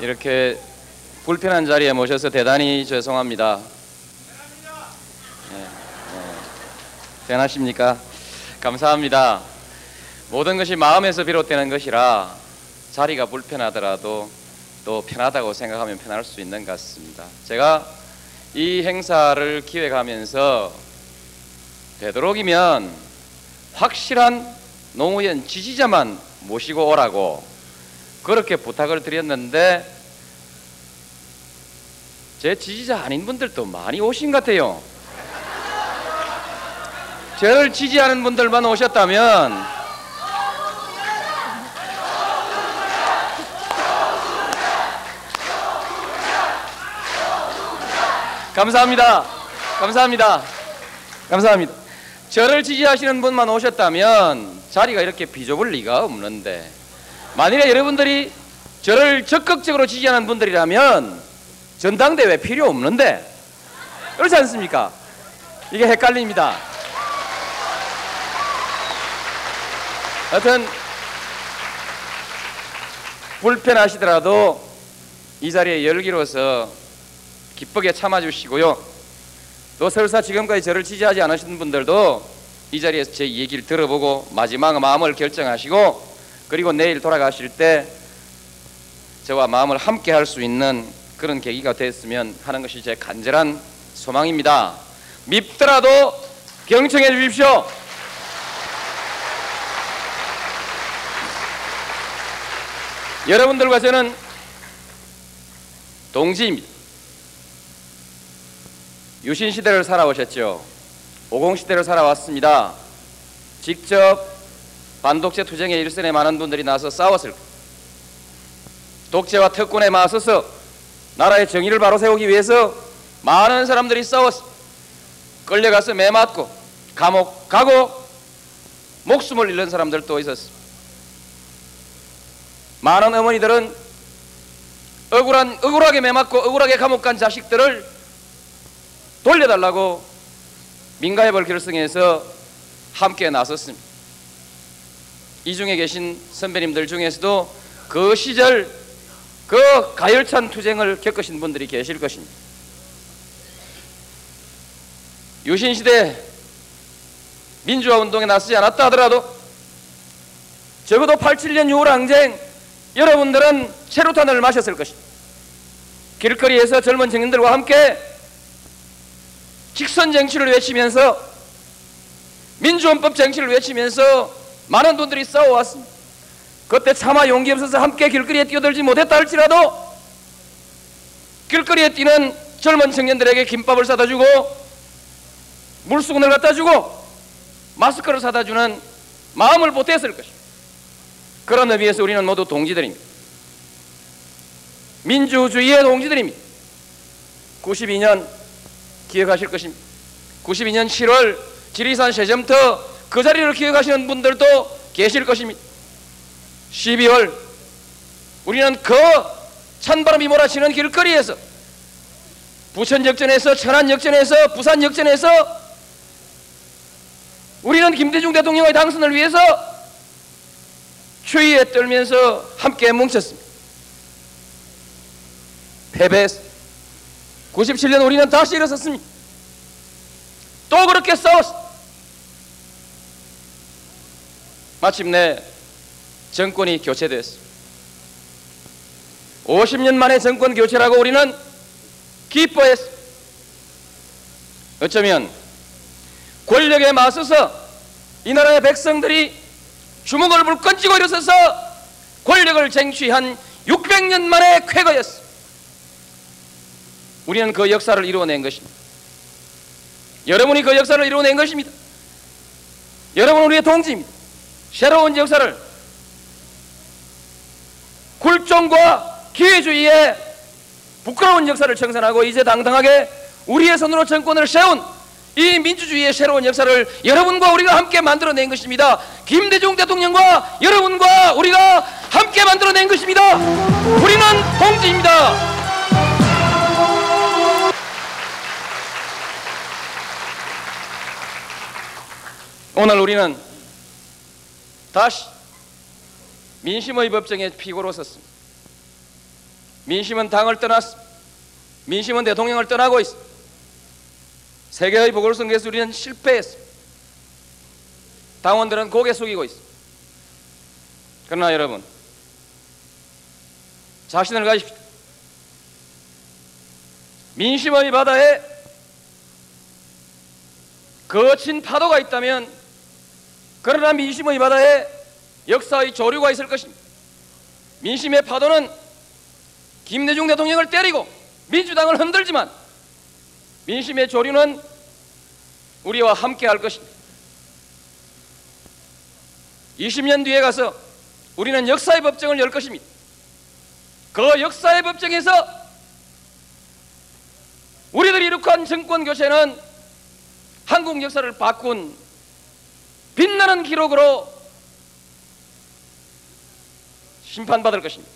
이렇게 불편한 자리에 모셔서 대단히 죄송합니다. 네, 네. 대단하십니까? 감사합니다. 모든 것이 마음에서 비롯되는 것이라 자리가 불편하더라도 또 편하다고 생각하면 편할 수 있는 것 같습니다. 제가 이 행사를 기획하면서 되도록이면 확실한 노무현 지지자만 모시고 오라고 그렇게 부탁을 드렸는데 제 지지자 아닌 분들도 많이 오신 것 같아요. 저를 지지하는 분들만 오셨다면 감사합니다. 감사합니다. 감사합니다. 저를 지지하시는 분만 오셨다면 자리가 이렇게 비좁을 리가 없는데 만일에 여러분들이 저를 적극적으로 지지하는 분들이라면 전당대회 필요 없는데 그렇지 않습니까? 이게 헷갈립니다. 하여튼 불편하시더라도 이 자리에 열기로서 기쁘게 참아주시고요. 또 설사 지금까지 저를 지지하지 않으신 분들도 이 자리에서 제 얘기를 들어보고 마지막 마음을 결정하시고 그리고 내일 돌아가실 때 저와 마음을 함께 할 수 있는 그런 계기가 됐으면 하는 것이 제 간절한 소망입니다. 밉더라도 경청해 주십시오. 여러분들과 저는 동지입니다. 유신 시대를 살아오셨죠. 오공 시대를 살아왔습니다. 직접 반독재 투쟁의 일선에 많은 분들이 나서 싸웠을 독재와 특권에 맞서서 나라의 정의를 바로 세우기 위해서 많은 사람들이 싸웠어. 끌려가서 매 맞고 감옥 가고 목숨을 잃는 사람들도 있었어. 많은 어머니들은 억울한 억울하게 매 맞고 억울하게 감옥 간 자식들을 돌려달라고 민가협을 결성해서 함께 나섰습니다. 이 중에 계신 선배님들 중에서도 그 시절 그 가열찬 투쟁을 겪으신 분들이 계실 것입니다. 유신시대 민주화 운동에 나서지 않았다 하더라도 적어도 87년 6월 항쟁 여러분들은 체류탄을 마셨을 것입니다. 길거리에서 젊은 청년들과 함께 직선 정치를 외치면서 민주헌법 정치를 외치면서 많은 분들이 싸워왔습니다. 그때 차마 용기 없어서 함께 길거리에 뛰어들지 못했다 할지라도 길거리에 뛰는 젊은 청년들에게 김밥을 사다 주고 물수건을 갖다 주고 마스크를 사다 주는 마음을 보탰을 것입니다. 그런 의미에서 우리는 모두 동지들입니다. 민주주의의 동지들입니다. 92년 기억하실 것입니다. 92년 7월 지리산 세점터 그 자리를 기억하시는 분들도 계실 것입니다. 12월 우리는 그 찬바람이 몰아치는 길거리에서 부천 역전에서 천안 역전에서 부산 역전에서 우리는 김대중 대통령의 당선을 위해서 추위에 떨면서 함께 뭉쳤습니다. 패배했습니다. 97년 우리는 다시 일어섰습니다. 또 그렇게 싸웠습니다. 마침내 정권이 교체됐습니다. 50년 만에 정권 교체라고 우리는 기뻐했습니다. 어쩌면 권력에 맞서서 이 나라의 백성들이 주먹을 불끈 쥐고 일어서서 권력을 쟁취한 600년 만의 쾌거였습니다. 우리는 그 역사를 이루어낸 것입니다. 여러분이 그 역사를 이루어낸 것입니다. 여러분 우리의 동지입니다. 새로운 역사를 굴종과 기회주의의 부끄러운 역사를 청산하고 이제 당당하게 우리의 손으로 정권을 세운 이 민주주의의 새로운 역사를 여러분과 우리가 함께 만들어낸 것입니다. 김대중 대통령과 여러분과 우리가 함께 만들어낸 것입니다. 우리는 동지입니다. 오늘 우리는 다시 민심의 법정에 피고로 섰습니다. 민심은 당을 떠났어. 민심은 대통령을 떠나고 있어. 세계의 보궐선거에서 우리는 실패했어. 당원들은 고개 숙이고 있어. 그러나 여러분, 자신을 가십시오. 민심의 바다에 거친 파도가 있다면 그러나 민심의 바다에 역사의 조류가 있을 것입니다. 민심의 파도는 김대중 대통령을 때리고 민주당을 흔들지만 민심의 조류는 우리와 함께 할 것입니다. 20년 뒤에 가서 우리는 역사의 법정을 열 것입니다. 그 역사의 법정에서 우리들이 이룩한 정권 교체는 한국 역사를 바꾼 빛나는 기록으로 심판받을 것입니다.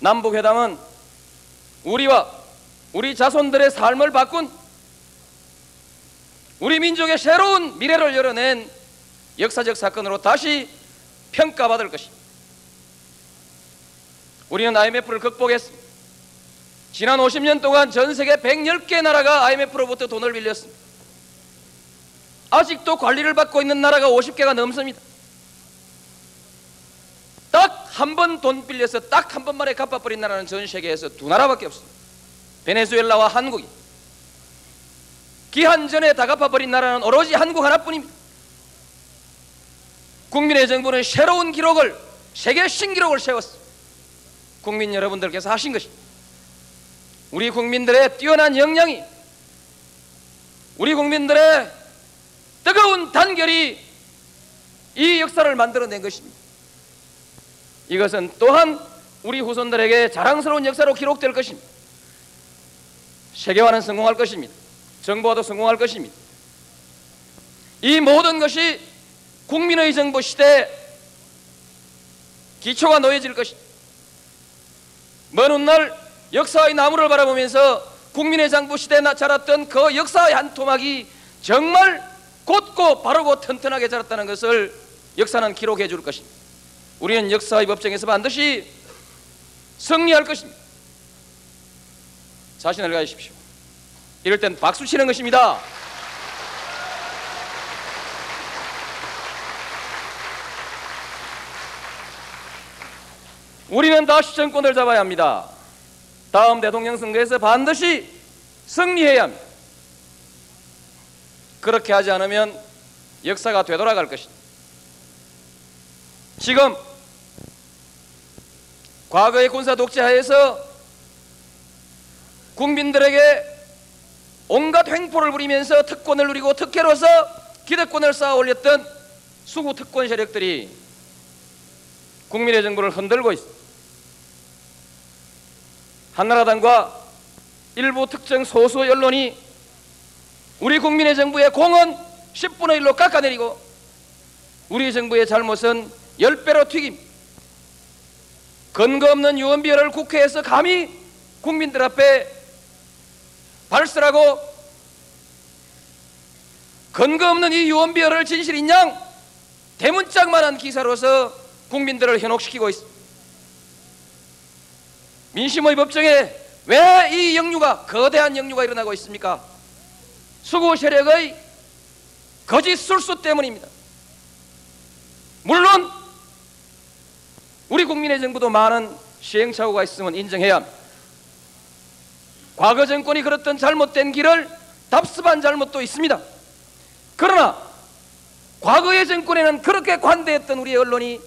남북 회담은 우리와 우리 자손들의 삶을 바꾼 우리 민족의 새로운 미래를 열어낸 역사적 사건으로 다시 평가받을 것입니다. 우리는 IMF를 극복했습니다. 지난 50년 동안 전 세계 110개 나라가 IMF로부터 돈을 빌렸습니다. 아직도 관리를 받고 있는 나라가 50개가 넘습니다. 딱 한 번 돈 빌려서 딱 한 번만에 갚아버린 나라는 전 세계에서 두 나라밖에 없습니다. 베네수엘라와 한국이. 기한 전에 다 갚아버린 나라는 오로지 한국 하나뿐입니다. 국민의 정부는 새로운 기록을 세계 신기록을 세웠습니다. 국민 여러분들께서 하신 것입니다. 우리 국민들의 뛰어난 역량이 우리 국민들의 뜨거운 단결이 이 역사를 만들어낸 것입니다. 이것은 또한 우리 후손들에게 자랑스러운 역사로 기록될 것입니다. 세계화는 성공할 것입니다. 정부화도 성공할 것입니다. 이 모든 것이 국민의 정부 시대 기초가 놓여질 것입니다. 먼 훗날 역사의 나무를 바라보면서 국민의 장부 시대에 자랐던 그 역사의 한 토막이 정말 곧고 바르고 튼튼하게 자랐다는 것을 역사는 기록해 줄 것입니다. 우리는 역사의 법정에서 반드시 승리할 것입니다. 자신을 가지십시오. 이럴 땐 박수 치는 것입니다. 우리는 다 시 정권을 잡아야 합니다. 다음 대통령 선거에서 반드시 승리해야 합니다. 그렇게 하지 않으면 역사가 되돌아갈 것입니다. 지금 과거의 군사 독재하에서 국민들에게 온갖 횡포를 부리면서 특권을 누리고 특혜로서 기득권을 쌓아 올렸던 수구 특권 세력들이 국민의 정부를 흔들고 있습니다. 한나라당과 일부 특정 소수 언론이 우리 국민의 정부의 공은 10분의 1로 깎아내리고 우리 정부의 잘못은 10배로 튀김 근거 없는 유언비어를 국회에서 감히 국민들 앞에 발설하고 근거 없는 이 유언비어를 진실인 양 대문짝만한 기사로서 국민들을 현혹시키고 있습니다. 민심의 법정에 왜 이 역류가 거대한 역류가 일어나고 있습니까? 수구 세력의 거짓 술수 때문입니다. 물론 우리 국민의 정부도 많은 시행착오가 있으면 인정해야 합니다. 과거 정권이 걸었던 잘못된 길을 답습한 잘못도 있습니다. 그러나 과거의 정권에는 그렇게 관대했던 우리 언론이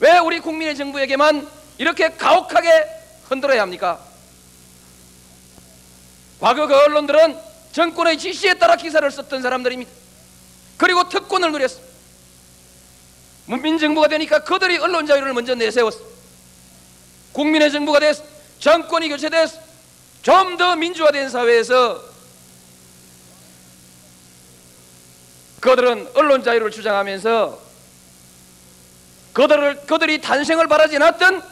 왜 우리 국민의 정부에게만 이렇게 가혹하게 흔들어야 합니까? 과거 그 언론들은 정권의 지시에 따라 기사를 썼던 사람들입니다. 그리고 특권을 누렸습니다. 문민정부가 되니까 그들이 언론 자유를 먼저 내세웠어. 국민의 정부가 됐어. 정권이 교체됐어. 좀 더 민주화된 사회에서 그들은 언론 자유를 주장하면서 그들을, 그들이 탄생을 바라지 않았던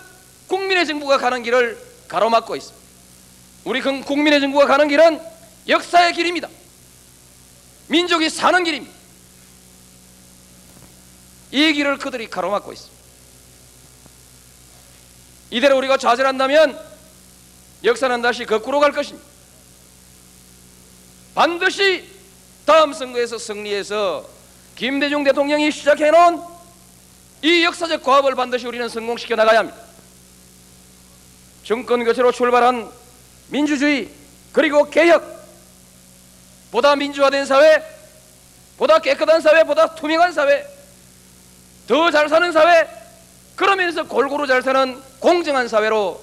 국민의 정부가 가는 길을 가로막고 있습니다. 우리 국민의 정부가 가는 길은 역사의 길입니다. 민족이 사는 길입니다. 이 길을 그들이 가로막고 있습니다. 이대로 우리가 좌절한다면 역사는 다시 거꾸로 갈 것입니다. 반드시 다음 선거에서 승리해서 김대중 대통령이 시작해놓은 이 역사적 과업을 반드시 우리는 성공시켜 나가야 합니다. 정권 교체로 출발한 민주주의 그리고 개혁 보다 민주화된 사회 보다 깨끗한 사회 보다 투명한 사회 더 잘 사는 사회 그러면서 골고루 잘 사는 공정한 사회로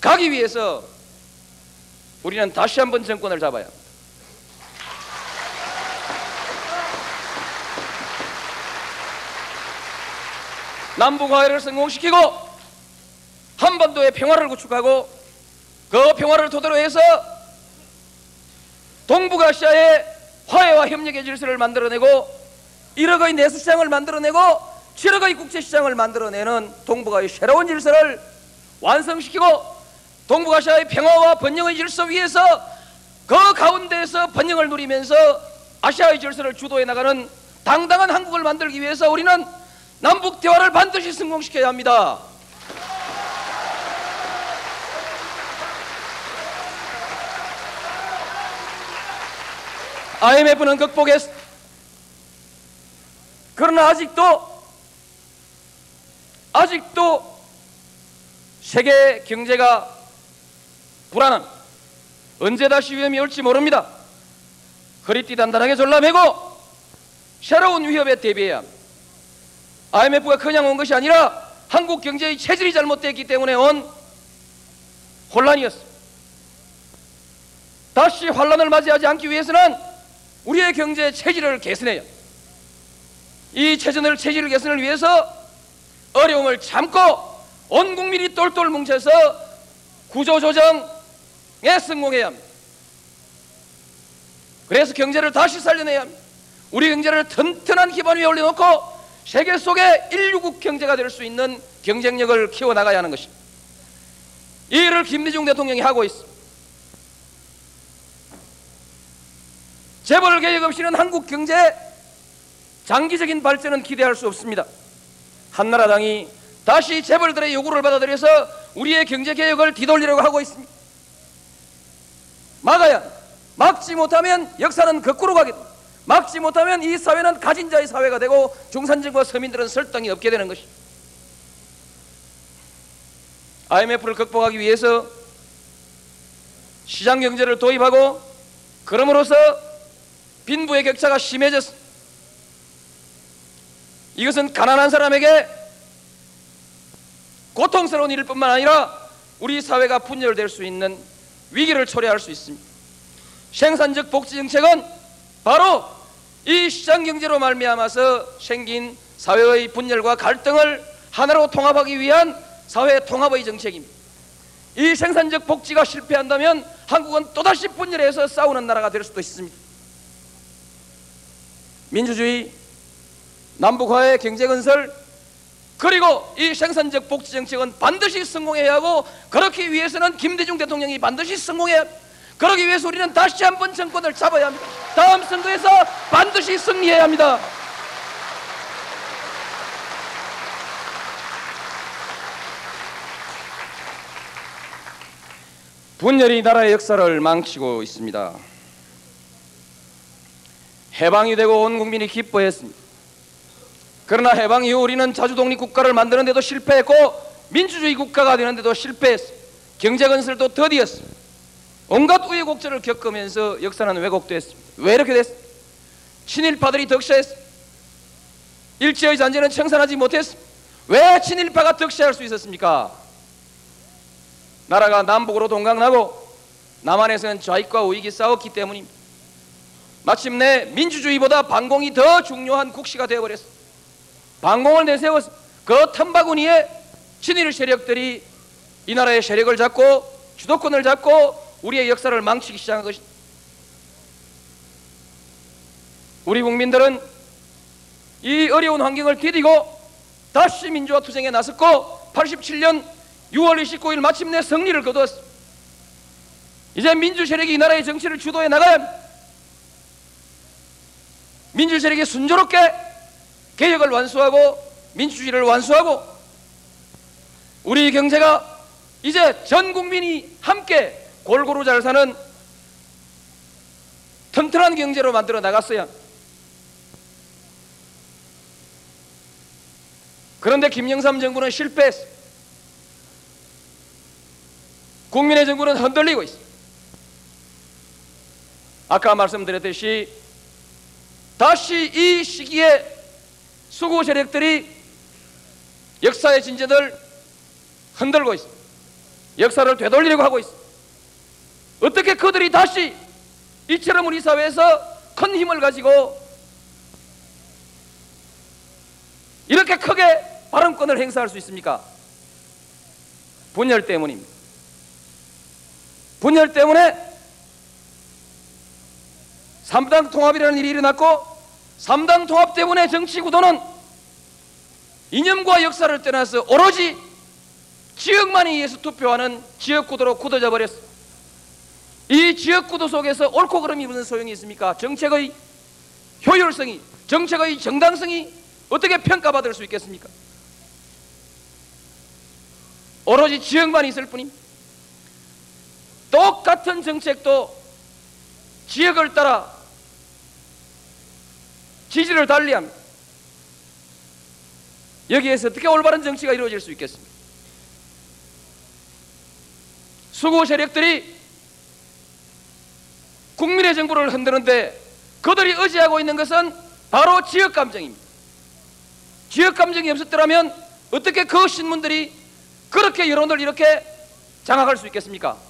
가기 위해서 우리는 다시 한번 정권을 잡아야 합니다. 남북 화해를 성공시키고 한반도의 평화를 구축하고 그 평화를 토대로 해서 동북아시아의 화해와 협력의 질서를 만들어내고 1억의 내수시장을 만들어내고 7억의 국제시장을 만들어내는 동북아의 새로운 질서를 완성시키고 동북아시아의 평화와 번영의 질서 위에서 그 가운데에서 번영을 누리면서 아시아의 질서를 주도해 나가는 당당한 한국을 만들기 위해서 우리는 남북 대화를 반드시 성공시켜야 합니다. IMF는 극복했. 그러나 아직도 아직도 세계 경제가 불안함. 언제 다시 위험이 올지 모릅니다. 허리띠 단단하게 졸라매고 새로운 위협에 대비해야 합니다. IMF가 그냥 온 것이 아니라 한국 경제의 체질이 잘못됐기 때문에 온 혼란이었습니다. 다시 환란을 맞이하지 않기 위해서는 우리의 경제 체질을 개선해야 이 체전을 체질 개선을 위해서 어려움을 참고 온 국민이 똘똘 뭉쳐서 구조조정에 성공해야 합니다. 그래서 경제를 다시 살려내야 합니다. 우리 경제를 튼튼한 기반 위에 올려놓고 세계 속에 인류국 경제가 될 수 있는 경쟁력을 키워나가야 하는 것입니다. 이 일을 김대중 대통령이 하고 있습니다. 재벌 개혁 없이는 한국 경제 장기적인 발전은 기대할 수 없습니다. 한나라당이 다시 재벌들의 요구를 받아들여서 우리의 경제 개혁을 뒤돌리려고 하고 있습니다. 막아야 막지 못하면 역사는 거꾸로 됩니다. 막지 못하면 이 사회는 가진 자의 사회가 되고 중산층과 서민들은 설득이 없게 되는 것이. IMF를 극복하기 위해서 시장 경제를 도입하고 그럼으로써 빈부의 격차가 심해졌습니다. 이것은 가난한 사람에게 고통스러운 일일 뿐만 아니라 우리 사회가 분열될 수 있는 위기를 초래할 수 있습니다. 생산적 복지 정책은 바로 이 시장 경제로 말미암아서 생긴 사회의 분열과 갈등을 하나로 통합하기 위한 사회 통합의 정책입니다. 이 생산적 복지가 실패한다면 한국은 또다시 분열해서 싸우는 나라가 될 수도 있습니다. 민주주의, 남북화의 경제 건설, 그리고 이 생산적 복지 정책은 반드시 성공해야 하고 그렇기 위해서는 김대중 대통령이 반드시 성공해야 합니다. 그러기 위해서 우리는 다시 한번 정권을 잡아야 합니다. 다음 선거에서 반드시 승리해야 합니다. 분열이 나라의 역사를 망치고 있습니다. 해방이 되고 온 국민이 기뻐했습니다. 그러나 해방 이후 우리는 자주독립 국가를 만드는데도 실패했고 민주주의 국가가 되는데도 실패했습니다. 경제 건설도 더디었습니다. 온갖 우여곡절을 겪으면서 역사는 왜곡됐습니다. 왜 이렇게 됐습니까? 친일파들이 덕시했습니다. 일제의 잔재는 청산하지 못했습니다. 왜 친일파가 덕시할 수 있었습니까? 나라가 남북으로 동강나고 남한에서는 좌익과 우익이 싸웠기 때문입니다. 마침내 민주주의보다 반공이 더 중요한 국시가 되어버렸습니다. 반공을 내세워서 그 틈바구니에 친일 세력들이 이 나라의 세력을 잡고 주도권을 잡고 우리의 역사를 망치기 시작한 것입니다. 우리 국민들은 이 어려운 환경을 디디고 다시 민주화 투쟁에 나섰고 87년 6월 29일 마침내 승리를 거두었습니다. 이제 민주 세력이 이 나라의 정치를 주도해 나가야 합니다. 민주 세력이 순조롭게 개혁을 완수하고 민주주의를 완수하고 우리 경제가 이제 전 국민이 함께 골고루 잘 사는 튼튼한 경제로 만들어 나갔어야. 그런데 김영삼 정부는 실패했어. 국민의 정부는 흔들리고 있어. 아까 말씀드렸듯이 다시 이 시기에 수구 세력들이 역사의 진재들 흔들고 있어. 역사를 되돌리려고 하고 있어. 어떻게 그들이 다시 이처럼 우리 사회에서 큰 힘을 가지고 이렇게 크게 발언권을 행사할 수 있습니까? 분열 때문입니다. 분열 때문에 삼당 통합이라는 일이 일어났고 삼당 통합 때문에 정치 구도는 이념과 역사를 떠나서 오로지 지역만에 의해서 투표하는 지역 구도로 굳어져 버렸어. 이 지역 구도 속에서 옳고 그름이 무슨 소용이 있습니까? 정책의 효율성이, 정책의 정당성이 어떻게 평가받을 수 있겠습니까? 오로지 지역만 있을 뿐입니다. 똑같은 정책도 지역을 따라 지지를 달리합니다. 여기에서 어떻게 올바른 정치가 이루어질 수 있겠습니까? 수구 세력들이 국민의 정부를 흔드는데 그들이 의지하고 있는 것은 바로 지역 감정입니다. 지역 감정이 없었더라면 어떻게 그 신문들이 그렇게 여론을 이렇게 장악할 수 있겠습니까?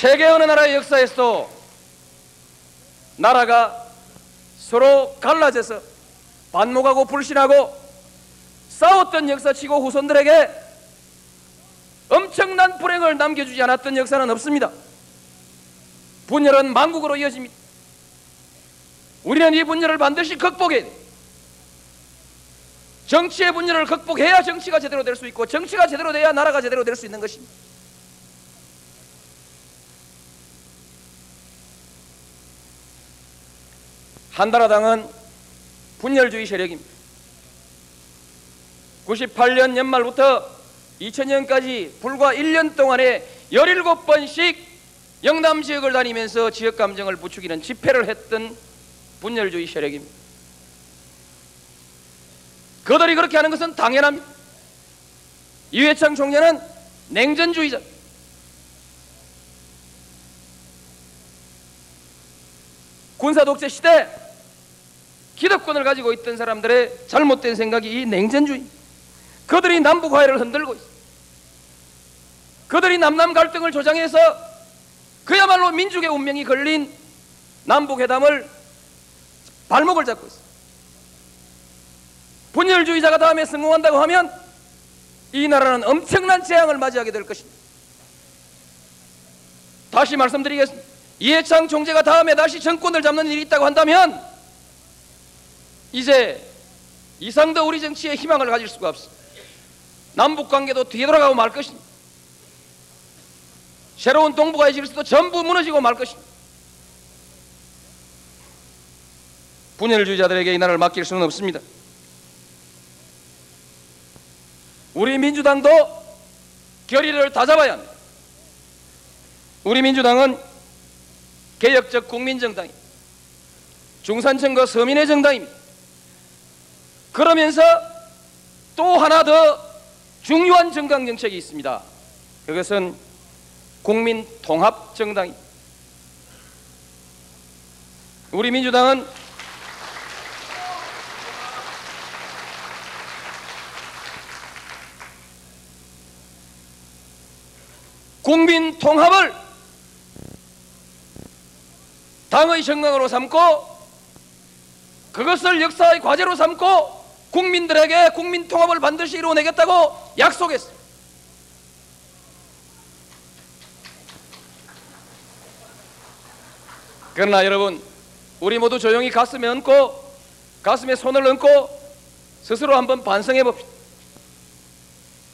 세계 어느 나라의 역사에서도 나라가 서로 갈라져서 반목하고 불신하고 싸웠던 역사치고 후손들에게 엄청난 불행을 남겨주지 않았던 역사는 없습니다. 분열은 만국으로 이어집니다. 우리는 이 분열을 반드시 극복해야 돼. 정치의 분열을 극복해야 정치가 제대로 될 수 있고 정치가 제대로 돼야 나라가 제대로 될 수 있는 것입니다. 한나라당은 분열주의 세력입니다. 98년 연말부터 2000년까지 불과 1년 동안에 17번씩 영남 지역을 다니면서 지역 감정을 부추기는 집회를 했던 분열주의 세력입니다. 그들이 그렇게 하는 것은 당연합니다. 이회창 총재는 냉전주의자. 군사 독재 시대 기득권을 가지고 있던 사람들의 잘못된 생각이 이 냉전주의. 그들이 남북 화해를 흔들고 있어. 그들이 남남 갈등을 조장해서 그야말로 민족의 운명이 걸린 남북 회담을 발목을 잡고 있어. 분열주의자가 다음에 성공한다고 하면 이 나라는 엄청난 재앙을 맞이하게 될 것입니다. 다시 말씀드리겠습니다. 이해창 총재가 다음에 다시 정권을 잡는 일이 있다고 한다면 이제 이상 더 우리 정치에 희망을 가질 수가 없어. 남북 관계도 뒤돌아가고 말 것입니다. 새로운 동북아의 질서도 전부 무너지고 말 것입니다. 분열주의자들에게 이 나라를 맡길 수는 없습니다. 우리 민주당도 결의를 다잡아야 합니다. 우리 민주당은 개혁적 국민정당입니다. 중산층과 서민의 정당입니다. 그러면서 또 하나 더 중요한 정당 정책이 있습니다. 그것은 국민 통합 정당입니다. 우리 민주당은 국민 통합을 당의 정강으로 삼고 그것을 역사의 과제로 삼고 국민들에게 국민 통합을 반드시 이루어내겠다고 약속했습니다. 그러나 여러분 우리 모두 조용히 가슴에 얹고 가슴에 손을 얹고 스스로 한번 반성해 봅시다.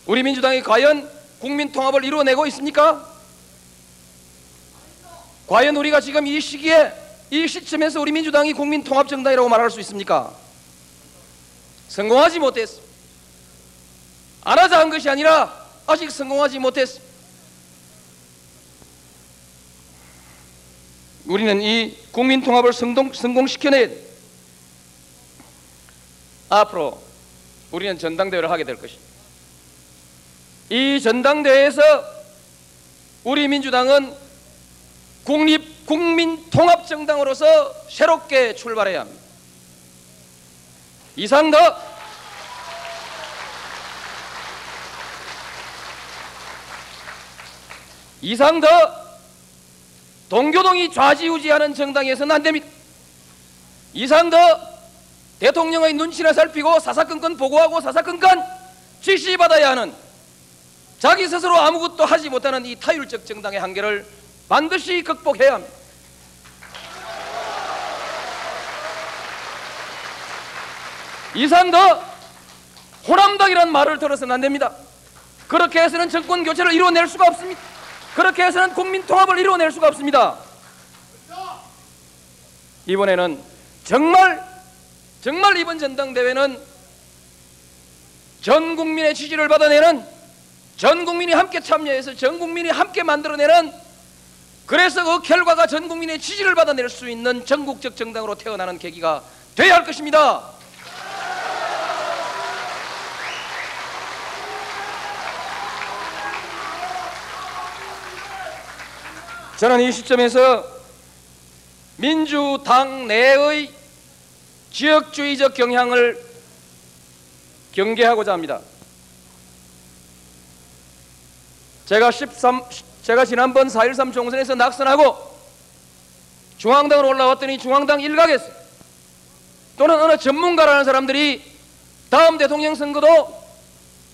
우리 민주당이 과연 국민 통합을 이루어내고 있습니까? 과연 우리가 지금 이 시기에 이 시점에서 우리 민주당이 국민 통합 정당이라고 말할 수 있습니까? 성공하지 못했어. 안 하자 한 것이 아니라 아직 성공하지 못했어. 우리는 이 국민 통합을 성동, 성공시켜내 앞으로 우리는 전당대회를 하게 될 것입니다. 이 전당대회에서 우리 민주당은 국립 국민 통합 정당으로서 새롭게 출발해야 합니다. 이상더 이상더 동교동이 좌지우지하는 정당에서는 안 됩니다. 이상더 대통령의 눈치나 살피고 사사건건 보고하고 사사건건 지시받아야 하는 자기 스스로 아무것도 하지 못하는 이 타율적 정당의 한계를 반드시 극복해야 합니다. 이상더 호남당이라는 말을 들어서는 안 됩니다. 그렇게 해서는 정권 교체를 이루어낼 수가 없습니다. 그렇게 해서는 국민 통합을 이루어낼 수가 없습니다. 이번에는 정말 정말 이번 전당대회는 전 국민의 지지를 받아내는 전 국민이 함께 참여해서 전 국민이 함께 만들어내는 그래서 그 결과가 전 국민의 지지를 받아낼 수 있는 전국적 정당으로 태어나는 계기가 되어야 할 것입니다. 저는 이 시점에서 민주당 내의 지역주의적 경향을 경계하고자 합니다. 제가 13 제가 지난번 4.13 총선에서 낙선하고 중앙당으로 올라왔더니 중앙당 일각에서 또는 어느 전문가라는 사람들이 다음 대통령 선거도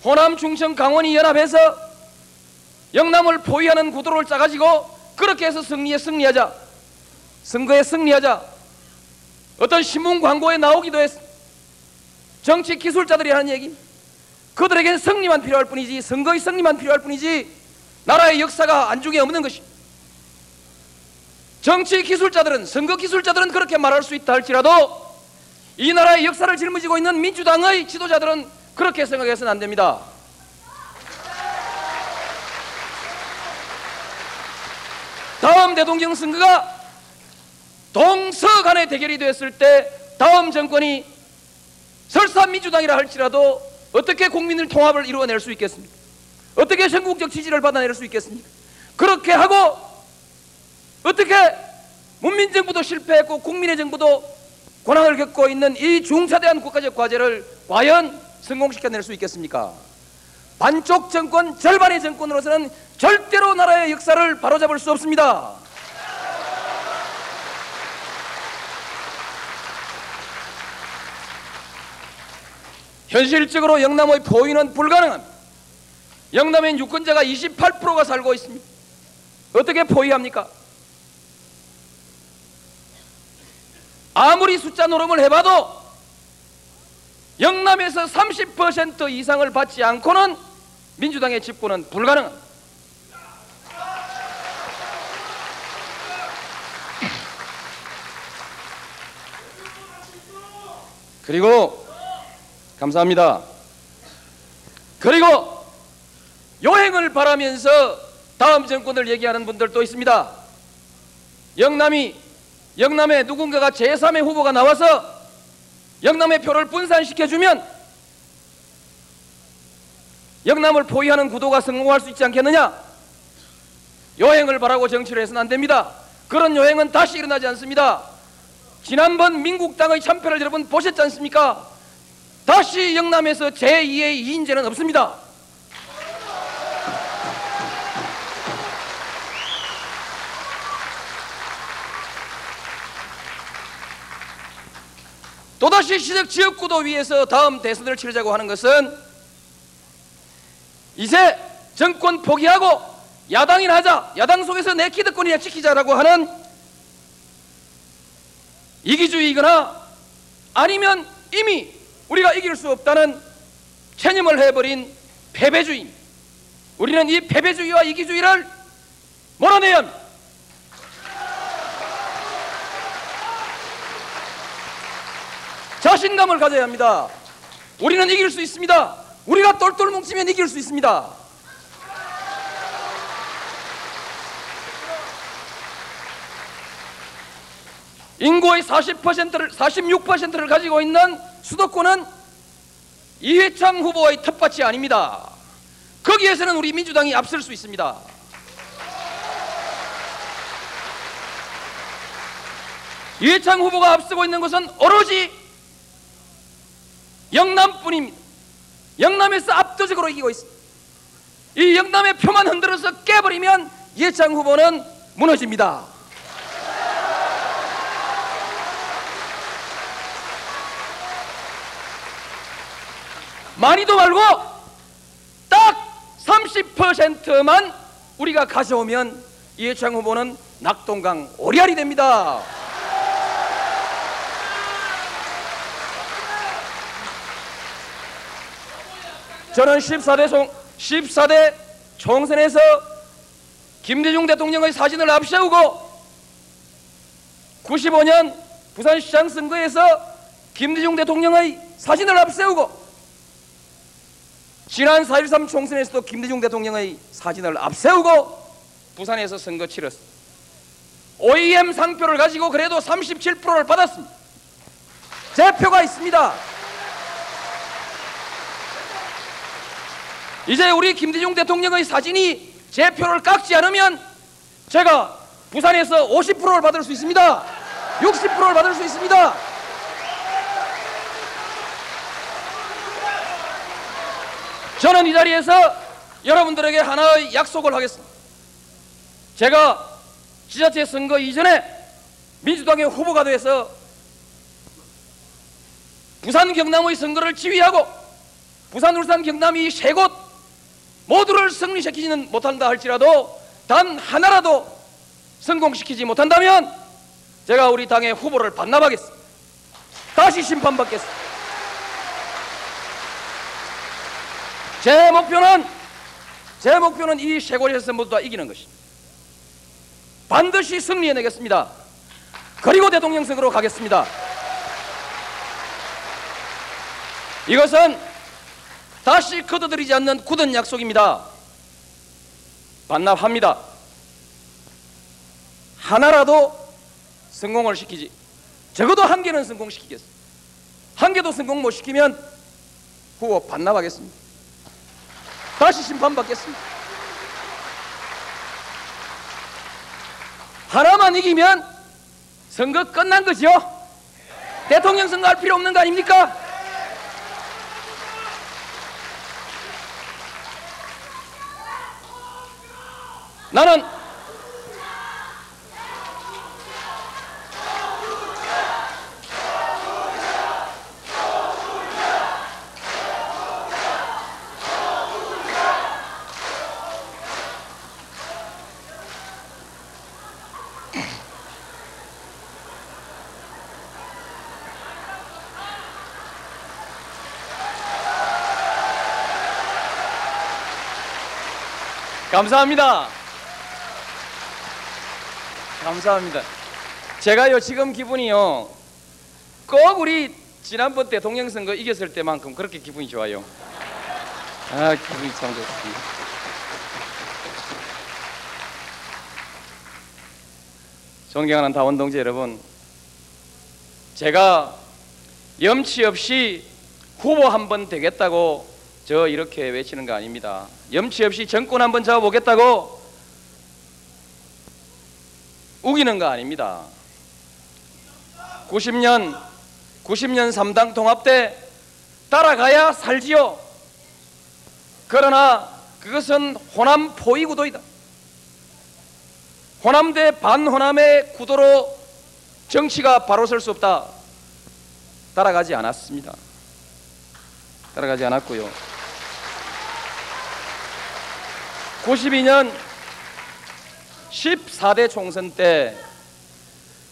호남, 충청, 강원이 연합해서 영남을 포위하는 구도를 짜가지고 그렇게 해서 승리에 승리하자. 선거에 승리하자. 어떤 신문 광고에 나오기도 했어. 정치 기술자들이 하는 얘기. 그들에게는 승리만 필요할 뿐이지 선거의 승리만 필요할 뿐이지 나라의 역사가 안중에 없는 것이. 정치 기술자들은 선거 기술자들은 그렇게 말할 수 있다 할지라도 이 나라의 역사를 짊어지고 있는 민주당의 지도자들은 그렇게 생각해서는 안 됩니다. 다음 대통령 선거가 동서 간의 대결이 됐을 때 다음 정권이 설사 민주당이라 할지라도 어떻게 국민을 통합을 이루어낼 수 있겠습니까? 어떻게 전국적 지지를 받아낼 수 있겠습니까? 그렇게 하고 어떻게 문민정부도 실패했고 국민의 정부도 고난을 겪고 있는 이 중차대한 국가적 과제를 과연 성공시켜낼 수 있겠습니까? 반쪽 정권, 절반의 정권으로서는 절대로 나라의 역사를 바로잡을 수 없습니다. 현실적으로 영남의 포위는 불가능합니다. 영남엔 유권자가 28%가 살고 있습니다. 어떻게 포위합니까? 아무리 숫자 노름을 해봐도 영남에서 30% 이상을 받지 않고는 민주당의 집권은 불가능합니다. 그리고 감사합니다. 그리고 여행을 바라면서 다음 정권을 얘기하는 분들도 있습니다. 영남이 영남에 누군가가 제3의 후보가 나와서 영남의 표를 분산시켜주면 영남을 포위하는 구도가 성공할 수 있지 않겠느냐? 여행을 바라고 정치를 해서는 안 됩니다. 그런 여행은 다시 일어나지 않습니다. 지난번 민국당의 참패를 여러분 보셨지 않습니까? 다시 영남에서 제2의 이인제는 없습니다. 또다시 시적 지역구도 위에서 다음 대선을 치르자고 하는 것은 이제 정권 포기하고 야당이나 하자 야당 속에서 내 기득권이나 지키자라고 하는 이기주의이거나 아니면 이미 우리가 이길 수 없다는 체념을 해버린 패배주의 우리는 이 패배주의와 이기주의를 몰아내야 합니다. 자신감을 가져야 합니다. 우리는 이길 수 있습니다. 우리가 똘똘 뭉치면 이길 수 있습니다. 인구의 40%를 46%를 가지고 있는 수도권은 이회창 후보의 텃밭이 아닙니다. 거기에서는 우리 민주당이 앞설 수 있습니다. 이회창 후보가 앞서고 있는 것은 오로지 영남뿐입니다. 영남에서 압도적으로 이기고 있습니다. 이 영남의 표만 흔들어서 깨버리면 이해창 후보는 무너집니다. 많이도 말고 딱 30%만 우리가 가져오면 이해창 후보는 낙동강 오리알이 됩니다. 저는 14대 총 14대 총선에서 김대중 대통령의 사진을 앞세우고 95년 부산시장 선거에서 김대중 대통령의 사진을 앞세우고 지난 4.13 총선에서도 김대중 대통령의 사진을 앞세우고 부산에서 선거 치렀습니다. OEM 상표를 가지고 그래도 37%를 받았습니다. 제 표가 있습니다. 이제 우리 김대중 대통령의 사진이 제 표를 깎지 않으면 제가 부산에서 50%를 받을 수 있습니다. 60%를 받을 수 있습니다. 저는 이 자리에서 여러분들에게 하나의 약속을 하겠습니다. 제가 지자체 선거 이전에 민주당의 후보가 돼서 부산 경남의 선거를 지휘하고 부산 울산 경남 이 세 곳 모두를 승리시키지는 못한다 할지라도 단 하나라도 성공시키지 못한다면 제가 우리 당의 후보를 반납하겠습니다. 다시 심판받겠습니다. 제 목표는 제 목표는 이세 곳에서 모두 다 이기는 것입니다. 반드시 승리해내겠습니다. 그리고 대통령 선거로 가겠습니다. 이것은 다시 거둬들이지 않는 굳은 약속입니다. 반납합니다. 하나라도 성공을 시키지. 적어도 한 개는 성공시키겠습니다. 한 개도 성공 못 시키면 후보 반납하겠습니다. 다시 심판받겠습니다. 하나만 이기면 선거 끝난 거죠? 대통령 선거 할 필요 없는 거 아닙니까? 나는 감사합니다. 감사합니다. 제가요 지금 기분이요 꼭 우리 지난번 때 동영선거 이겼을 때만큼 그렇게 기분이 좋아요. 아 기분이 참 좋습니다. 존경하는 다원 동지 여러분, 제가 염치 없이 후보 한 번 되겠다고 저 이렇게 외치는 거 아닙니다. 염치 없이 정권 한번 잡아보겠다고 우기는 거 아닙니다. 90년 90년 3당 통합 때 따라가야 살지요. 그러나 그것은 호남 포위 구도이다. 호남 대 반호남의 구도로 정치가 바로 설 수 없다. 따라가지 않았습니다. 따라가지 않았고요. 92년 14대 총선 때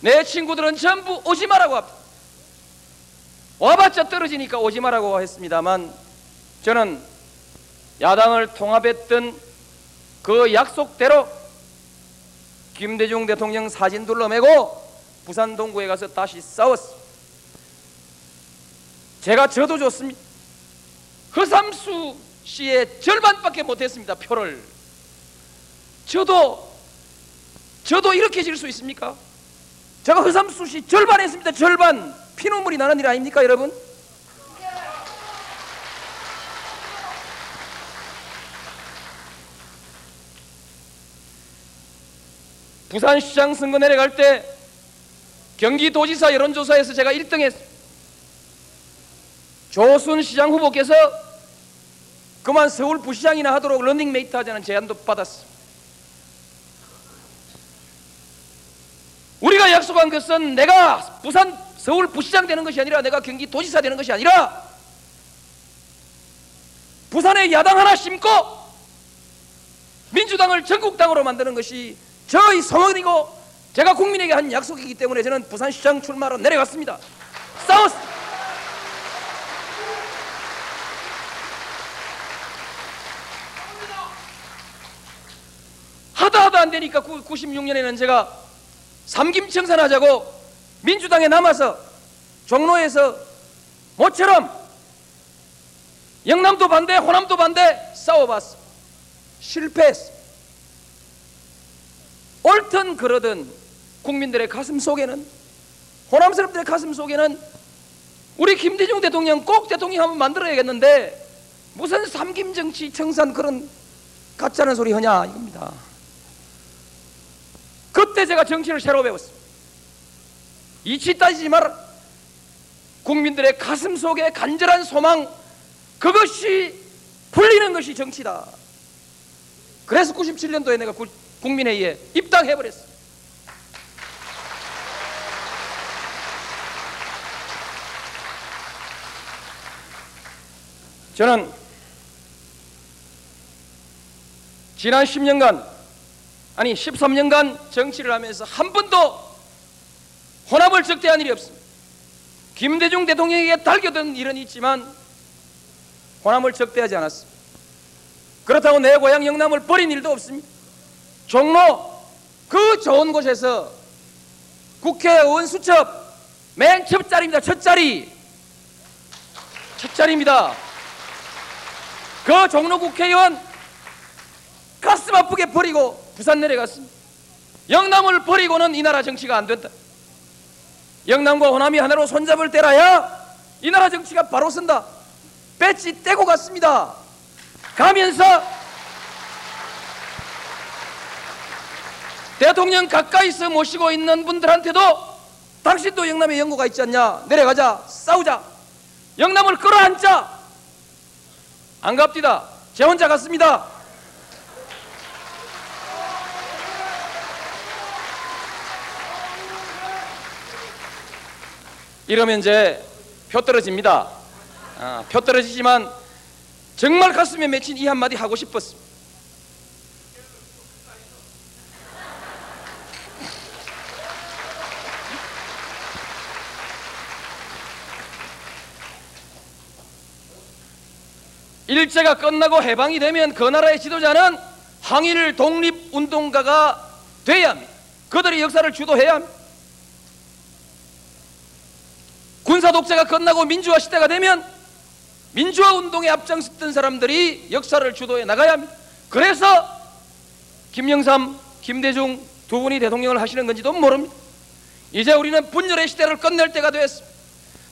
내 친구들은 전부 오지 마라고. 와봤자 떨어지니까 오지 마라고 했습니다만 저는 야당을 통합했던 그 약속대로 김대중 대통령 사진 둘러매고 부산 동구에 가서 다시 싸웠습니다. 제가 저도 줬습니다. 허삼수 씨의 절반밖에 못했습니다. 표를. 저도 저도 이렇게 질 수 있습니까? 제가 허삼수 씨 절반 했습니다. 절반 피눈물이 나는 일 아닙니까, 여러분? 부산시장 선거 내려갈 때 경기도지사 여론조사에서 제가 1등 했습니다. 조순 시장 후보께서 그만 서울 부시장이나 하도록 런닝메이트 하자는 제안도 받았습니다. 우리가 약속한 것은 내가 부산 서울 부시장 되는 것이 아니라 내가 경기 도지사 되는 것이 아니라 부산에 야당 하나 심고 민주당을 전국당으로 만드는 것이 저의 성원이고 제가 국민에게 한 약속이기 때문에 저는 부산시장 출마로 내려갔습니다. 싸웠습니다. 하다 하다 안 되니까 96년에는 제가 삼김청산하자고 민주당에 남아서 종로에서 모처럼 영남도 반대, 호남도 반대 싸워봤어. 실패했어. 옳든 그러든 국민들의 가슴 속에는 호남 사람들의 가슴 속에는 우리 김대중 대통령 꼭 대통령 한번 만들어야겠는데 무슨 삼김정치 청산 그런 가짜는 소리 하냐 이겁니다. 그때 제가 정치를 새로 배웠습니다. 이치 따지지 마라. 국민들의 가슴 속에 간절한 소망 그것이 풀리는 것이 정치다. 그래서 97년도에 내가 국민회의에 입당해버렸어. 저는 지난 10년간 아니 13년간 정치를 하면서 한 번도 혼합을 적대한 일이 없습니다. 김대중 대통령에게 달겨든 일은 있지만 호남을 적대하지 않았습니다. 그렇다고 내 고향 영남을 버린 일도 없습니다. 종로 그 좋은 곳에서 국회의원 수첩 맨 첫 자리입니다. 첫 자리. 첫 자리입니다. 그 종로 국회의원 가슴 아프게 버리고 부산 내려갔습니다. 영남을 버리고는 이 나라 정치가 안 된다. 영남과 호남이 하나로 손잡을 때라야 이 나라 정치가 바로 선다. 배지 떼고 갔습니다. 가면서 대통령 가까이서 모시고 있는 분들한테도 당신도 영남에 연고가 있지 않냐? 내려가자. 싸우자. 영남을 끌어안자. 안 갑디다. 제 혼자 갔습니다. 이러면 이제 표 떨어집니다. 아, 표 떨어지지만 정말 가슴에 맺힌 이 한마디 하고 싶었습니다. 일제가 끝나고 해방이 되면 그 나라의 지도자는 항일 독립운동가가 돼야 합니다. 그들이 역사를 주도해야 합니다. 군사 독재가 끝나고 민주화 시대가 되면 민주화 운동에 앞장섰던 사람들이 역사를 주도해 나가야 합니다. 그래서 김영삼, 김대중 두 분이 대통령을 하시는 건지도 모릅니다. 이제 우리는 분열의 시대를 끝낼 때가 됐습니다.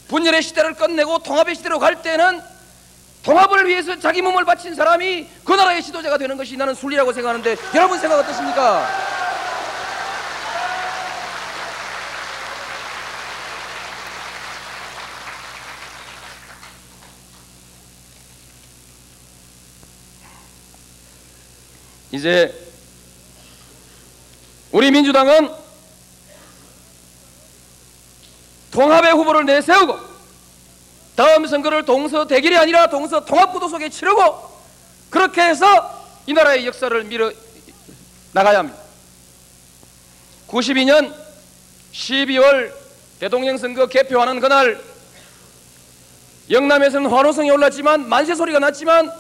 분열의 시대를 끝내고 통합의 시대로 갈 때는 통합을 위해서 자기 몸을 바친 사람이 그 나라의 지도자가 되는 것이 나는 순리라고 생각하는데 여러분 생각 어떻습니까? 이제 우리 민주당은 통합의 후보를 내세우고 다음 선거를 동서 대결이 아니라 동서 통합구도 속에 치르고 그렇게 해서 이 나라의 역사를 밀어 나가야 합니다. 92년 12월 대통령 선거 개표하는 그날 영남에서는 환호성이 올랐지만 만세 소리가 났지만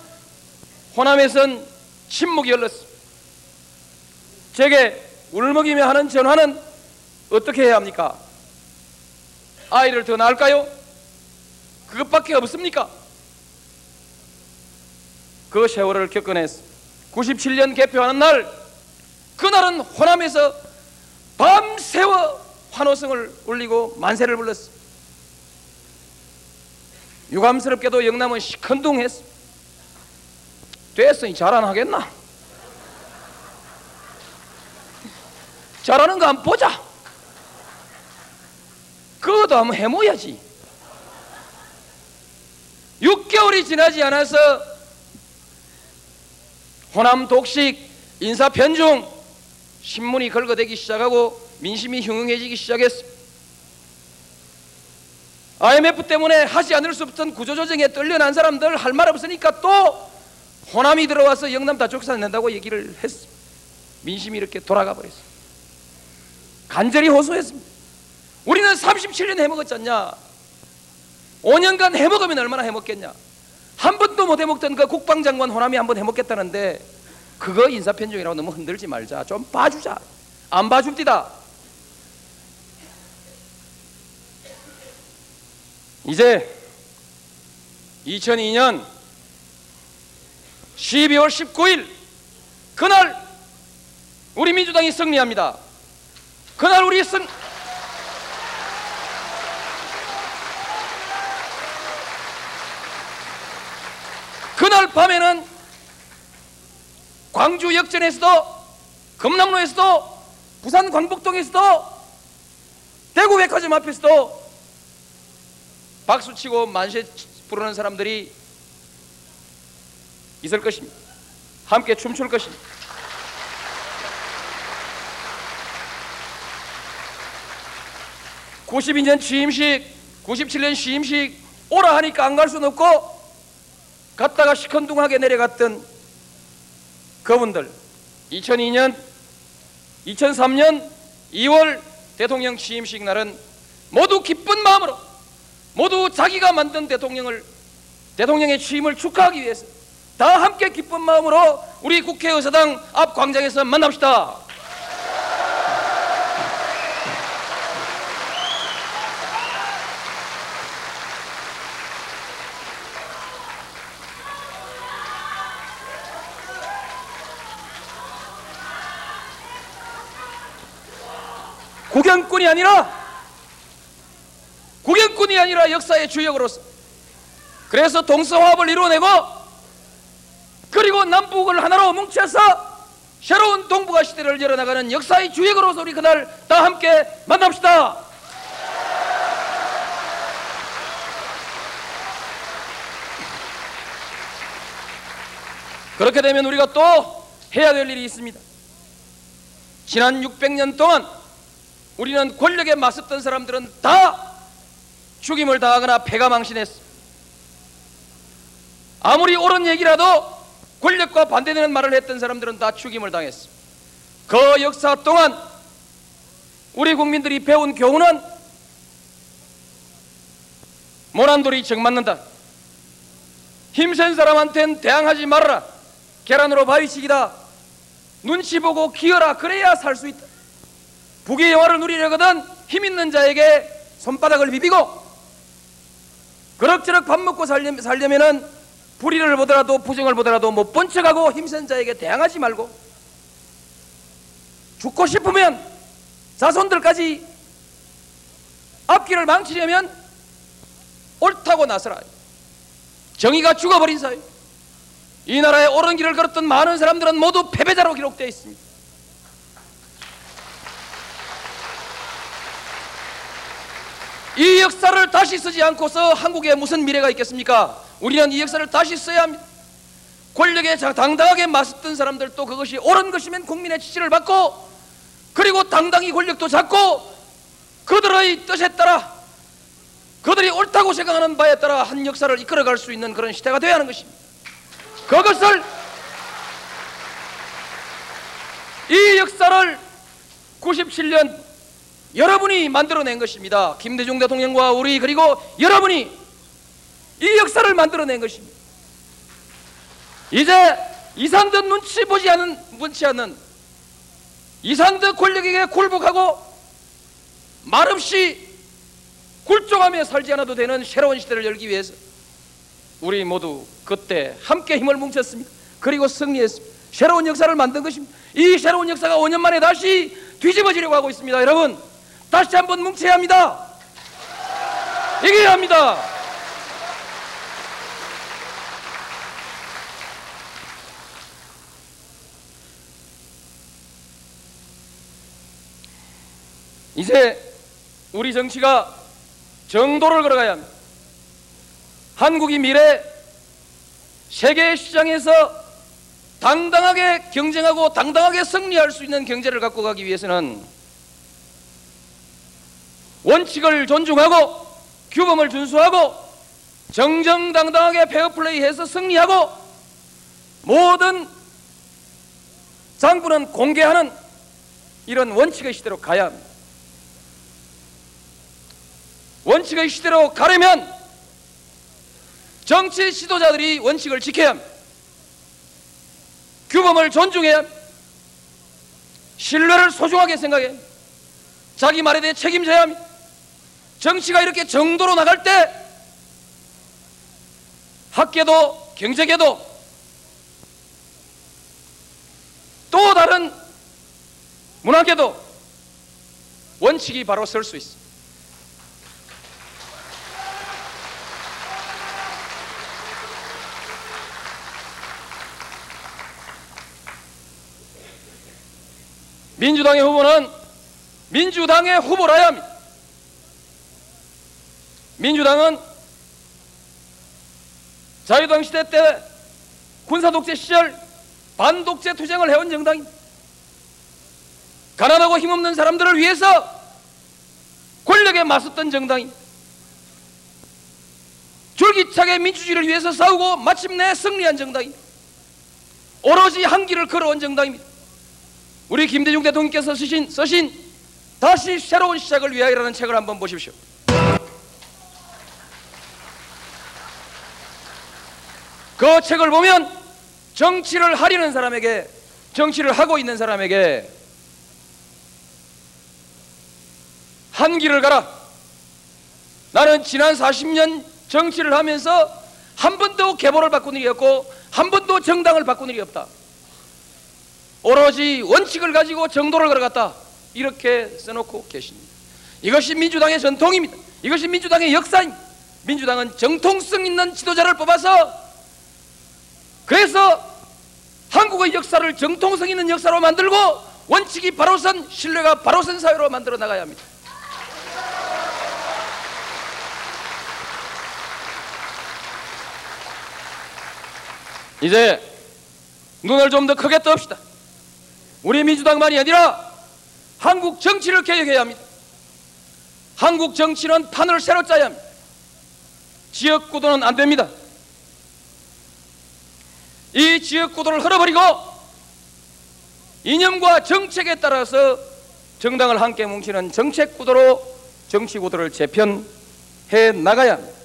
호남에서는 침묵이 흘렀습니다. 제게 울먹이며 하는 전화는 어떻게 해야 합니까? 아이를 더 낳을까요? 그 그것밖에 없습니까? 그 세월을 겪어냈어. 97년 개표하는 날 그날은 호남에서 밤새워 환호성을 울리고 만세를 불렀어. 유감스럽게도 영남은 시큰둥했어. 됐으니 자랑하겠나? 잘하는 거 한번 보자. 그것도 한번 해모야지. 6개월이 지나지 않아서 호남 독식, 인사 편중, 신문이 걸거대기 시작하고 민심이 흉흉해지기 시작했어. IMF 때문에 하지 않을 수 없던 구조조정에 떨려난 사람들 할 말 없으니까 또 호남이 들어와서 영남 다 쫓아낸다고 얘기를 했어. 민심이 이렇게 돌아가 버렸어. 간절히 호소했습니다. 우리는 37년 해먹었잖냐? 5년간 해먹으면 얼마나 해먹겠냐? 한 번도 못 해먹던 그 국방장관 호남이 한 번 해먹겠다는데 그거 인사편중이라고 너무 흔들지 말자. 좀 봐주자. 안 봐줍디다. 이제 2002년 12월 19일 그날 우리 민주당이 승리합니다. 그날 우리 승 그날 밤에는 광주 역전에서도 금남로에서도 부산 광복동에서도 대구 백화점 앞에서도 박수치고 만세 부르는 사람들이 있을 것입니다. 함께 춤출 것입니다. (92년) 취임식 (97년) 취임식 오라 하니까 안 갈 수는 없고 갔다가 시큰둥하게 내려갔던 그분들 2002년 2003년 2월 대통령 취임식 날은 모두 기쁜 마음으로 모두 자기가 만든 대통령을 대통령의 취임을 축하하기 위해서 다 함께 기쁜 마음으로 우리 국회의사당 앞 광장에서 만납시다. 구경꾼이 아니라 구경꾼이 아니라 역사의 주역으로서 그래서 동서화합을 이루어내고 그리고 남북을 하나로 뭉쳐서 새로운 동북아 시대를 열어나가는 역사의 주역으로서 우리 그날 다 함께 만납시다. 그렇게 되면 우리가 또 해야 될 일이 있습니다. 지난 600년 동안 우리는 권력에 맞섰던 사람들은 다 죽임을 당하거나 패가 망신했어. 아무리 옳은 얘기라도 권력과 반대되는 말을 했던 사람들은 다 죽임을 당했어. 그 역사 동안 우리 국민들이 배운 교훈은 모난돌이 정 맞는다. 힘센 사람한텐 대항하지 말아라. 계란으로 바위치기다. 눈치 보고 기어라. 그래야 살 수 있다. 북의 영화를 누리려거든 힘 있는 자에게 손바닥을 비비고 그럭저럭 밥 먹고 살려면, 살려면은 불의를 보더라도 부정을 보더라도 못 본 척하고 힘센 자에게 대항하지 말고 죽고 싶으면 자손들까지 앞길을 망치려면 옳다고 나서라 정의가 죽어버린 사회 이 나라의 옳은 길을 걸었던 많은 사람들은 모두 패배자로 기록되어 있습니다 이 역사를 다시 쓰지 않고서 한국에 무슨 미래가 있겠습니까? 우리는 이 역사를 다시 써야 합니다. 권력에 당당하게 맞섰던 사람들도 그것이 옳은 것이면 국민의 지지를 받고 그리고 당당히 권력도 잡고 그들의 뜻에 따라 그들이 옳다고 생각하는 바에 따라 한 역사를 이끌어갈 수 있는 그런 시대가 되어야 하는 것입니다. 그것을 이 역사를 97년 여러분이 만들어낸 것입니다. 김대중 대통령과 우리 그리고 여러분이 이 역사를 만들어낸 것입니다. 이제 이산듯 눈치 보지 않은 문치 않는 이산듯 권력에게 굴복하고 말없이 굴종하며 살지 않아도 되는 새로운 시대를 열기 위해서 우리 모두 그때 함께 힘을 뭉쳤습니다. 그리고 승리했습니다. 새로운 역사를 만든 것입니다. 이 새로운 역사가 5년 만에 다시 뒤집어지려고 하고 있습니다. 여러분, 다시 한번 뭉쳐야 합니다. 이겨야 합니다. 이제 우리 정치가 정도를 걸어가야 합니다. 한국이 미래 세계 시장에서 당당하게 경쟁하고 당당하게 승리할 수 있는 경제를 갖고 가기 위해서는 원칙을 존중하고 규범을 준수하고 정정당당하게 페어플레이해서 승리하고 모든 장부는 공개하는 이런 원칙의 시대로 가야 합니다. 원칙의 시대로 가려면 정치 지도자들이 원칙을 지켜야 합니다. 규범을 존중해야 합니다. 신뢰를 소중하게 생각해야 합니다. 자기 말에 대해 책임져야 합니다. 정치가 이렇게 정도로 나갈 때 학계도 경제계도 또 다른 문화계도 원칙이 바로 설 수 있습니다. 민주당의 후보는 민주당의 후보라야 합니다. 민주당은 자유당 시대 때 군사독재 시절 반독재 투쟁을 해온 정당입니다. 가난하고 힘없는 사람들을 위해서 권력에 맞섰던 정당입니다. 줄기차게 민주주의를 위해서 싸우고 마침내 승리한 정당입니다. 오로지 한 길을 걸어온 정당입니다. 우리 김대중 대통령께서 쓰신, 쓰신 다시 새로운 시작을 위하여라는 책을 한번 보십시오. 그 책을 보면 정치를 하려는 사람에게 정치를 하고 있는 사람에게 한 길을 가라. 나는 지난 40년 정치를 하면서 한 번도 계보를 바꾼 일이 없고 한 번도 정당을 바꾼 일이 없다. 오로지 원칙을 가지고 정도를 걸어갔다. 이렇게 써놓고 계십니다. 이것이 민주당의 전통입니다. 이것이 민주당의 역사입니다. 민주당은 정통성 있는 지도자를 뽑아서 그래서 한국의 역사를 정통성 있는 역사로 만들고 원칙이 바로 선 신뢰가 바로 선 사회로 만들어 나가야 합니다. 이제 눈을 좀 더 크게 떱시다. 우리 민주당만이 아니라 한국 정치를 개혁해야 합니다. 한국 정치는 판을 새로 짜야 합니다. 지역 구도는 안 됩니다. 이 지역 구도를 흘러버리고 이념과 정책에 따라서 정당을 함께 뭉치는 정책 구도로 정치 구도를 재편해 나가야 합니다.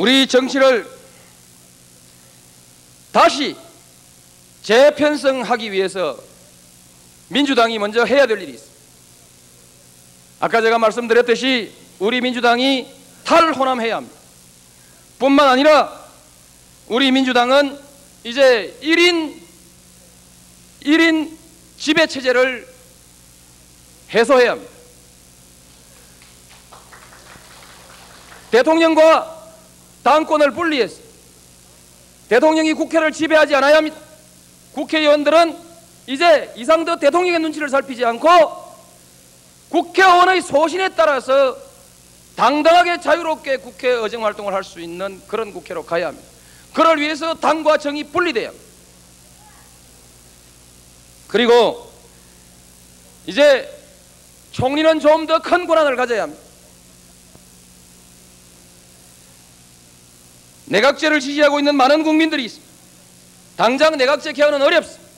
우리 정치를 다시 재편성하기 위해서 민주당이 먼저 해야 될 일이 있습니다. 아까 제가 말씀드렸듯이 우리 민주당이 탈호남해야 합니다. 뿐만 아니라 우리 민주당은 이제 1인 1인 지배 체제를 해소해야 합니다. 대통령과 당권을 분리해서 대통령이 국회를 지배하지 않아야 합니다. 국회의원들은 이제 이상도 대통령의 눈치를 살피지 않고 국회의원의 소신에 따라서 당당하게 자유롭게 국회 의정 활동을 할 수 있는 그런 국회로 가야 합니다. 그를 위해서 당과 정이 분리돼야 합니다. 그리고 이제 총리는 좀 더 큰 권한을 가져야 합니다. 내각제를 지지하고 있는 많은 국민들이 있습니다. 당장 내각제 개헌은 어렵습니다.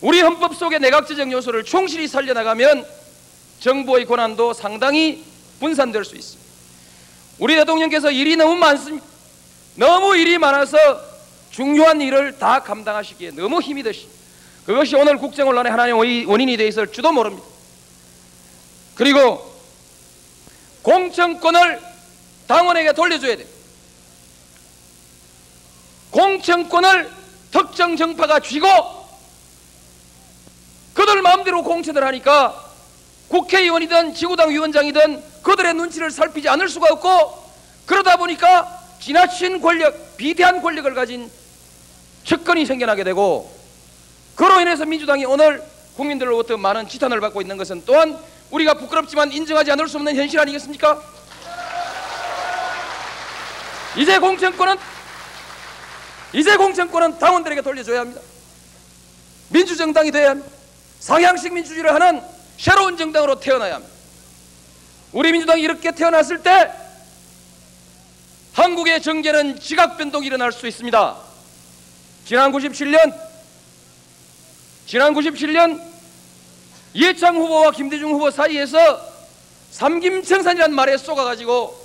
우리 헌법 속의 내각제적 요소를 충실히 살려나가면 정부의 권한도 상당히 분산될 수 있습니다. 우리 대통령께서 일이 너무 많습니다. 너무 일이 많아서 중요한 일을 다 감당하시기에 너무 힘이 드시. 그것이 오늘 국정혼란의 하나의 원인이 되어 있을 줄도 모릅니다. 그리고 공천권을 당원에게 돌려줘야 돼. 공천권을 특정 정파가 쥐고 그들 마음대로 공천을 하니까 국회의원이든 지구당 위원장이든 그들의 눈치를 살피지 않을 수가 없고 그러다 보니까 지나친 권력, 비대한 권력을 가진 측근이 생겨나게 되고 그로 인해서 민주당이 오늘 국민들로부터 많은 지탄을 받고 있는 것은 또한 우리가 부끄럽지만 인정하지 않을 수 없는 현실 아니겠습니까? 이제 공천권은 이제 공천권은 당원들에게 돌려줘야 합니다. 민주정당이 돼야 합니다. 상향식 민주주의를 하는 새로운 정당으로 태어나야 합니다. 우리 민주당이 이렇게 태어났을 때 한국의 정계는 지각 변동이 일어날 수 있습니다. 지난 97년 지난 97년 이해창 후보와 김대중 후보 사이에서 삼김청산이라는 말에 쏘가가지고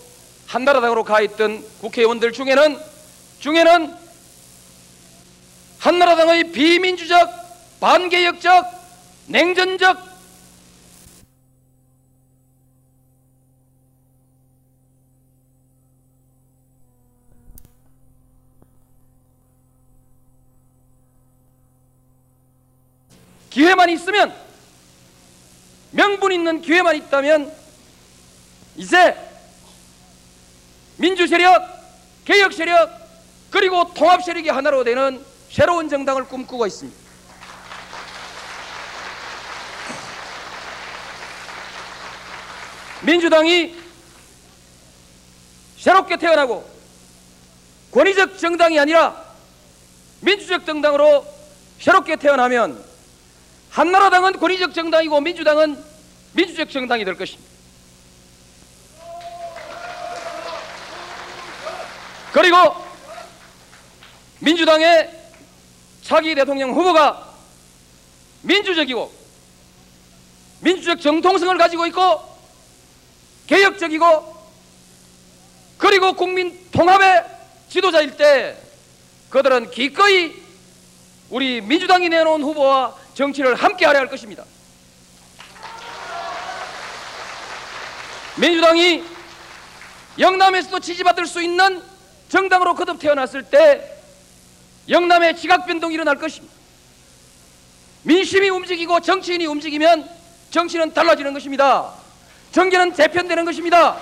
한나라당으로 가 있던 국회의원들 중에는 중에는 한나라당의 비민주적, 반개혁적, 냉전적 기회만 있으면 명분 있는 기회만 있다면 이제 민주 세력, 개혁 세력 그리고 통합 세력이 하나로 되는 새로운 정당을 꿈꾸고 있습니다. 민주당이 새롭게 태어나고 권위적 정당이 아니라 민주적 정당으로 새롭게 태어나면 한나라당은 권위적 정당이고 민주당은 민주적 정당이 될 것입니다. 그리고 민주당의 차기 대통령 후보가 민주적이고 민주적 정통성을 가지고 있고 개혁적이고 그리고 국민 통합의 지도자일 때 그들은 기꺼이 우리 민주당이 내놓은 후보와 정치를 함께 하려 할 것입니다. 민주당이 영남에서도 지지받을 수 있는 정당으로 거듭 태어났을 때 영남의 지각변동이 일어날 것입니다. 민심이 움직이고 정치인이 움직이면 정치는 달라지는 것입니다. 정계는 재편되는 것입니다.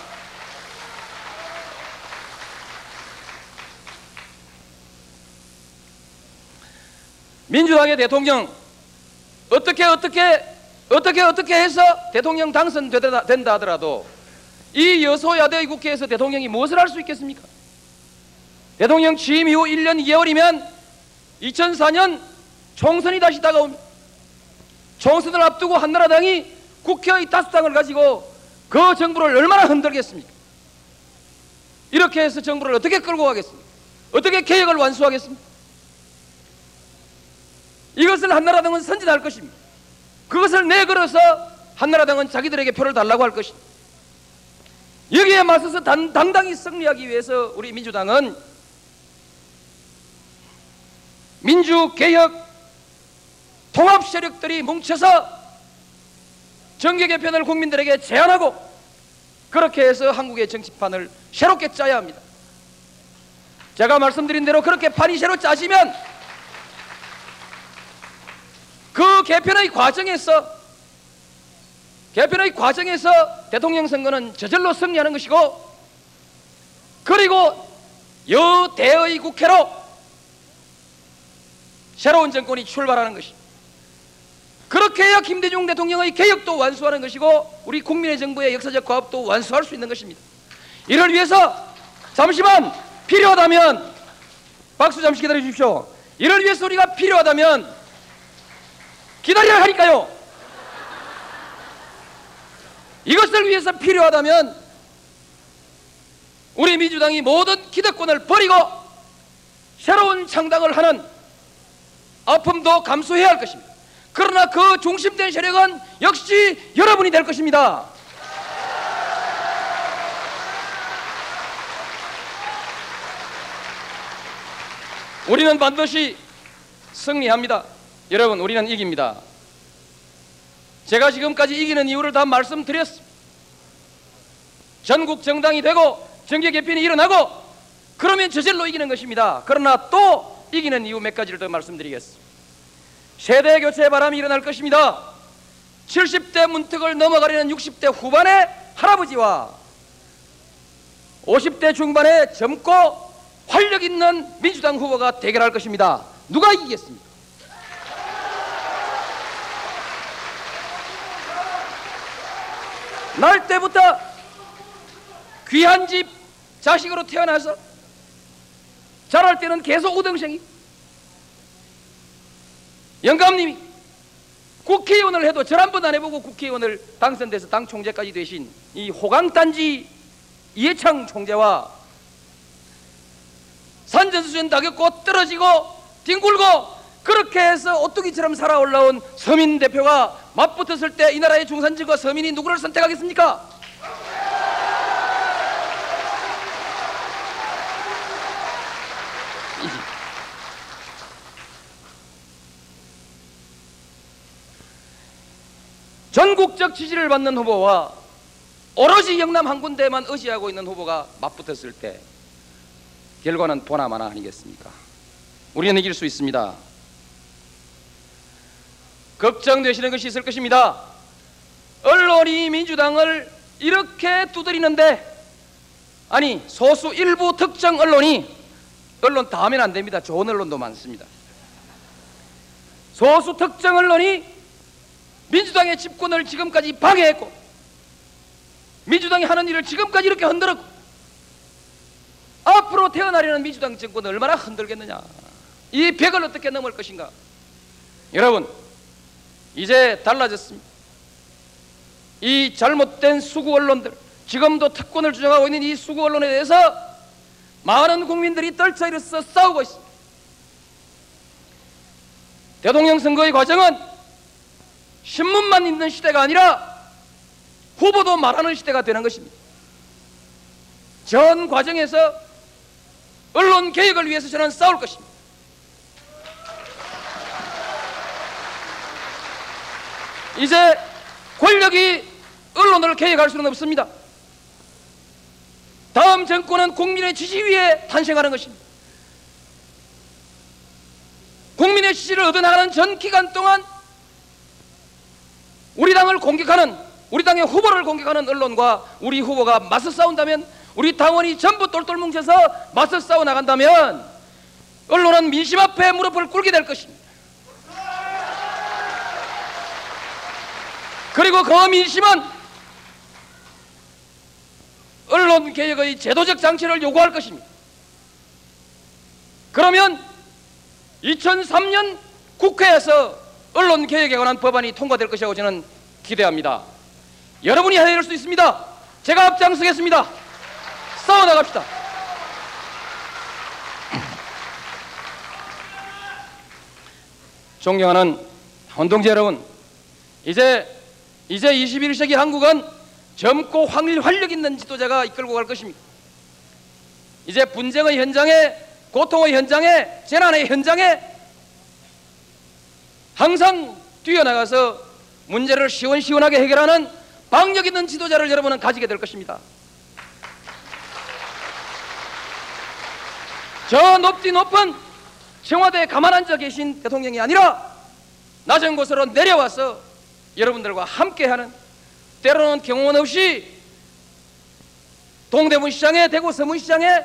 민주당의 대통령 어떻게 어떻게 어떻게 어떻게 해서 대통령 당선된다 하더라도 이 여소야대 국회에서 대통령이 무엇을 할 수 있겠습니까? 대통령 취임 이후 1년 2개월이면 2004년 총선이 다시 다가옵니다. 총선을 앞두고 한나라당이 국회의 다수당을 가지고 그 정부를 얼마나 흔들겠습니까? 이렇게 해서 정부를 어떻게 끌고 가겠습니까? 어떻게 개혁을 완수하겠습니까? 이것을 한나라당은 선진할 것입니다. 그것을 내걸어서 한나라당은 자기들에게 표를 달라고 할 것입니다. 여기에 맞서서 단, 당당히 승리하기 위해서 우리 민주당은 민주개혁 통합 세력들이 뭉쳐서 정계 개편을 국민들에게 제안하고 그렇게 해서 한국의 정치판을 새롭게 짜야 합니다. 제가 말씀드린 대로 그렇게 판이 새로 짜지면 그 개편의 과정에서 개편의 과정에서 대통령 선거는 저절로 승리하는 것이고 그리고 여대의 국회로 새로운 정권이 출발하는 것이 그렇게 해야 김대중 대통령의 개혁도 완수하는 것이고 우리 국민의 정부의 역사적 과업도 완수할 수 있는 것입니다. 이를 위해서 잠시만 필요하다면 박수 잠시 기다려 주십시오. 이를 위해서 우리가 필요하다면 기다려야 하니까요. 이것을 위해서 필요하다면 우리 민주당이 모든 기득권을 버리고 새로운 창당을 하는 아픔도 감수해야 할 것입니다. 그러나 그 중심된 세력은 역시 여러분이 될 것입니다. 우리는 반드시 승리합니다. 여러분, 우리는 이깁니다. 제가 지금까지 이기는 이유를 다 말씀드렸습니다. 전국 정당이 되고 정계 개편이 일어나고 그러면 저절로 이기는 것입니다. 그러나 또 이기는 이유 몇 가지를 더 말씀드리겠습니다. 세대 교체 바람이 일어날 것입니다. 70대 문턱을 넘어가려는 60대 후반의 할아버지와 50대 중반의 젊고 활력 있는 민주당 후보가 대결할 것입니다. 누가 이기겠습니까? 날 때부터 귀한 집 자식으로 태어나서 자랄 때는 계속 우등생이 영감님이 국회의원을 해도 절 한 번 안 해보고 국회의원을 당선돼서 당 총재까지 되신 이 호강단지 이해창 총재와 산전수전 다겼고 떨어지고 뒹굴고 그렇게 해서 오뚜기처럼 살아 올라온 서민 대표가 맞붙었을 때 이 나라의 중산층과 서민이 누구를 선택하겠습니까? 전국적 지지를 받는 후보와 오로지 영남 한 군데만 의지하고 있는 후보가 맞붙었을 때 결과는 보나마나 아니겠습니까? 우리는 이길 수 있습니다. 걱정되시는 것이 있을 것입니다. 언론이 민주당을 이렇게 두드리는데 아니 소수 일부 특정 언론이 언론 다 하면 안 됩니다. 좋은 언론도 많습니다. 소수 특정 언론이 민주당의 집권을 지금까지 방해했고 민주당이 하는 일을 지금까지 이렇게 흔들었고 앞으로 태어나려는 민주당 정권을 얼마나 흔들겠느냐. 이 벽을 어떻게 넘을 것인가. 여러분 이제 달라졌습니다. 이 잘못된 수구 언론들 지금도 특권을 주장하고 있는 이 수구 언론에 대해서 많은 국민들이 떨쳐 일어서 싸우고 있습니다. 대통령 선거의 과정은 신문만 있는 시대가 아니라 후보도 말하는 시대가 되는 것입니다. 전 과정에서 언론 개혁을 위해서 저는 싸울 것입니다. 이제 권력이 언론을 개혁할 수는 없습니다. 다음 정권은 국민의 지지 위에 탄생하는 것입니다. 국민의 지지를 얻어나가는 전 기간 동안 우리 당을 공격하는 우리 당의 후보를 공격하는 언론과 우리 후보가 맞서 싸운다면 우리 당원이 전부 똘똘 뭉쳐서 맞서 싸워 나간다면 언론은 민심 앞에 무릎을 꿇게 될 것입니다. 그리고 그 민심은 언론 개혁의 제도적 장치를 요구할 것입니다. 그러면 2003년 국회에서 언론 개혁에 관한 법안이 통과될 것이라고 저는 기대합니다. 여러분이 해낼 수 있습니다. 제가 앞장서겠습니다. 싸워 나갑시다. 존경하는 운동자 여러분, 이제 이제 21세기 한국은 젊고 활력 있는 지도자가 이끌고 갈 것입니다. 이제 분쟁의 현장에 고통의 현장에 재난의 현장에 항상 뛰어나가서 문제를 시원시원하게 해결하는 방력 있는 지도자를 여러분은 가지게 될 것입니다. 저 높디 높은 청와대에 가만 앉아 계신 대통령이 아니라 낮은 곳으로 내려와서 여러분들과 함께하는 때로는 경호원 없이 동대문 시장에 대구 서문시장에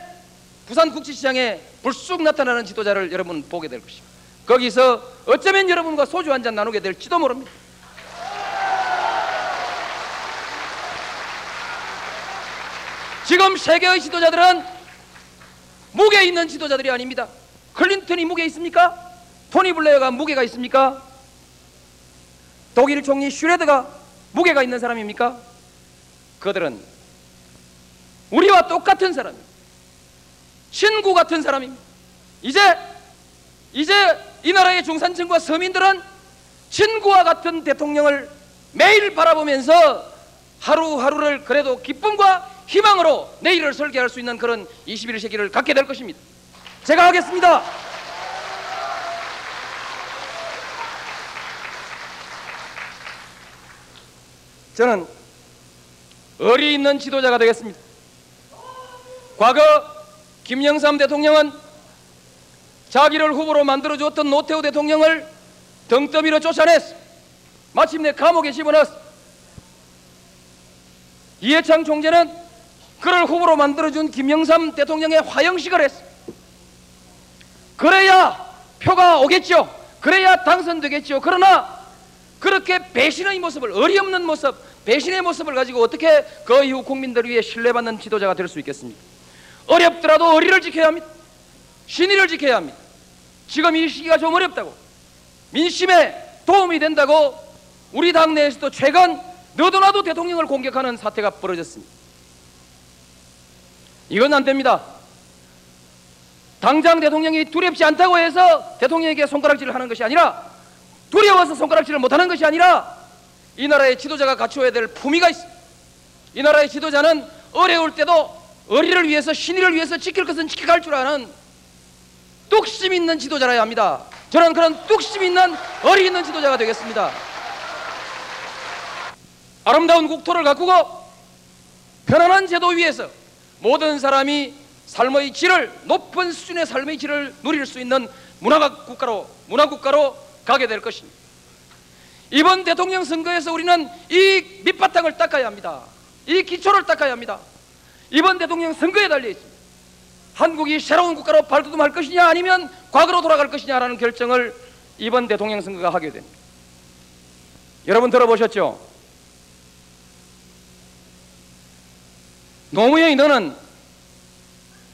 부산 국지시장에 불쑥 나타나는 지도자를 여러분 보게 될 것입니다. 거기서 어쩌면 여러분과 소주 한 잔 나누게 될지도 모릅니다. 지금 세계의 지도자들은 무게 있는 지도자들이 아닙니다. 클린턴이 무게 있습니까? 토니 블레어가 무게가 있습니까? 독일 총리 슈레드가 무게가 있는 사람입니까? 그들은 우리와 똑같은 사람입니다. 친구 같은 사람입니다. 이제 이제 이 나라의 중산층과 서민들은 친구와 같은 대통령을 매일 바라보면서 하루하루를 그래도 기쁨과 희망으로 내일을 설계할 수 있는 그런 21세기를 갖게 될 것입니다. 제가 하겠습니다. 저는 어리 있는 지도자가 되겠습니다. 과거 김영삼 대통령은 자기를 후보로 만들어 주었던 노태우 대통령을 등더미로 쫓아냈어. 마침내 감옥에 집어넣었어. 이해창 총재는 그를 후보로 만들어준 김영삼 대통령의 화형식을 했어. 그래야 표가 오겠죠. 그래야 당선되겠죠. 그러나 그렇게 배신의 모습을 어리없는 모습, 배신의 모습을 가지고 어떻게 그 이후 국민들 위해 신뢰받는 지도자가 될 수 있겠습니까? 어렵더라도 어리를 지켜야 합니다. 신의를 지켜야 합니다. 지금 이 시기가 좀 어렵다고 민심에 도움이 된다고 우리 당내에서도 최근 너도나도 대통령을 공격하는 사태가 벌어졌습니다. 이건 안 됩니다. 당장 대통령이 두렵지 않다고 해서 대통령에게 손가락질을 하는 것이 아니라 두려워서 손가락질을 못하는 것이 아니라 이 나라의 지도자가 갖추어야 될 품위가 있습니다. 이 나라의 지도자는 어려울 때도 어리를 위해서 신의를 위해서 지킬 것은 지켜갈 줄 아는 뚝심 있는 지도자라야 합니다. 저는 그런 뚝심 있는 어리 있는 지도자가 되겠습니다. 아름다운 국토를 가꾸고 편안한 제도 위에서 모든 사람이 삶의 질을 높은 수준의 삶의 질을 누릴 수 있는 문화가 국가로 문화 국가로 가게 될 것입니다. 이번 대통령 선거에서 우리는 이 밑바탕을 닦아야 합니다. 이 기초를 닦아야 합니다. 이번 대통령 선거에 달려 있습니다. 한국이 새로운 국가로 발돋움할 것이냐 아니면 과거로 돌아갈 것이냐라는 결정을 이번 대통령 선거가 하게 됩니다. 여러분 들어보셨죠? 노무현이 너는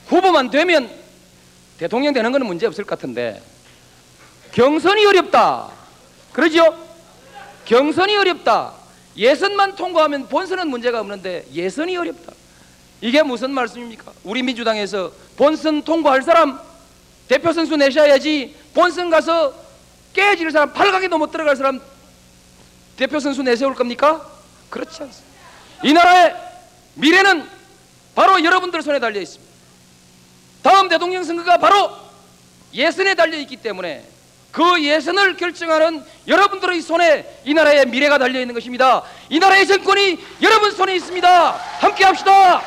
후보만 되면 대통령 되는 것은 문제 없을 것 같은데 경선이 어렵다. 그러죠? 경선이 어렵다. 예선만 통과하면 본선은 문제가 없는데 예선이 어렵다. 이게 무슨 말씀입니까? 우리 민주당에서 본선 통과할 사람 대표 선수 내셔야지 본선 가서 깨질 사람 팔각에도 못 들어갈 사람 대표 선수 내세울 겁니까? 그렇지 않습니다. 이 나라의 미래는 바로 여러분들 손에 달려 있습니다. 다음 대통령 선거가 바로 예선에 달려 있기 때문에 그 예선을 결정하는 여러분들의 손에 이 나라의 미래가 달려 있는 것입니다. 이 나라의 정권이 여러분 손에 있습니다. 함께 합시다.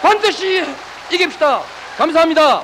반드시 이깁시다. 감사합니다.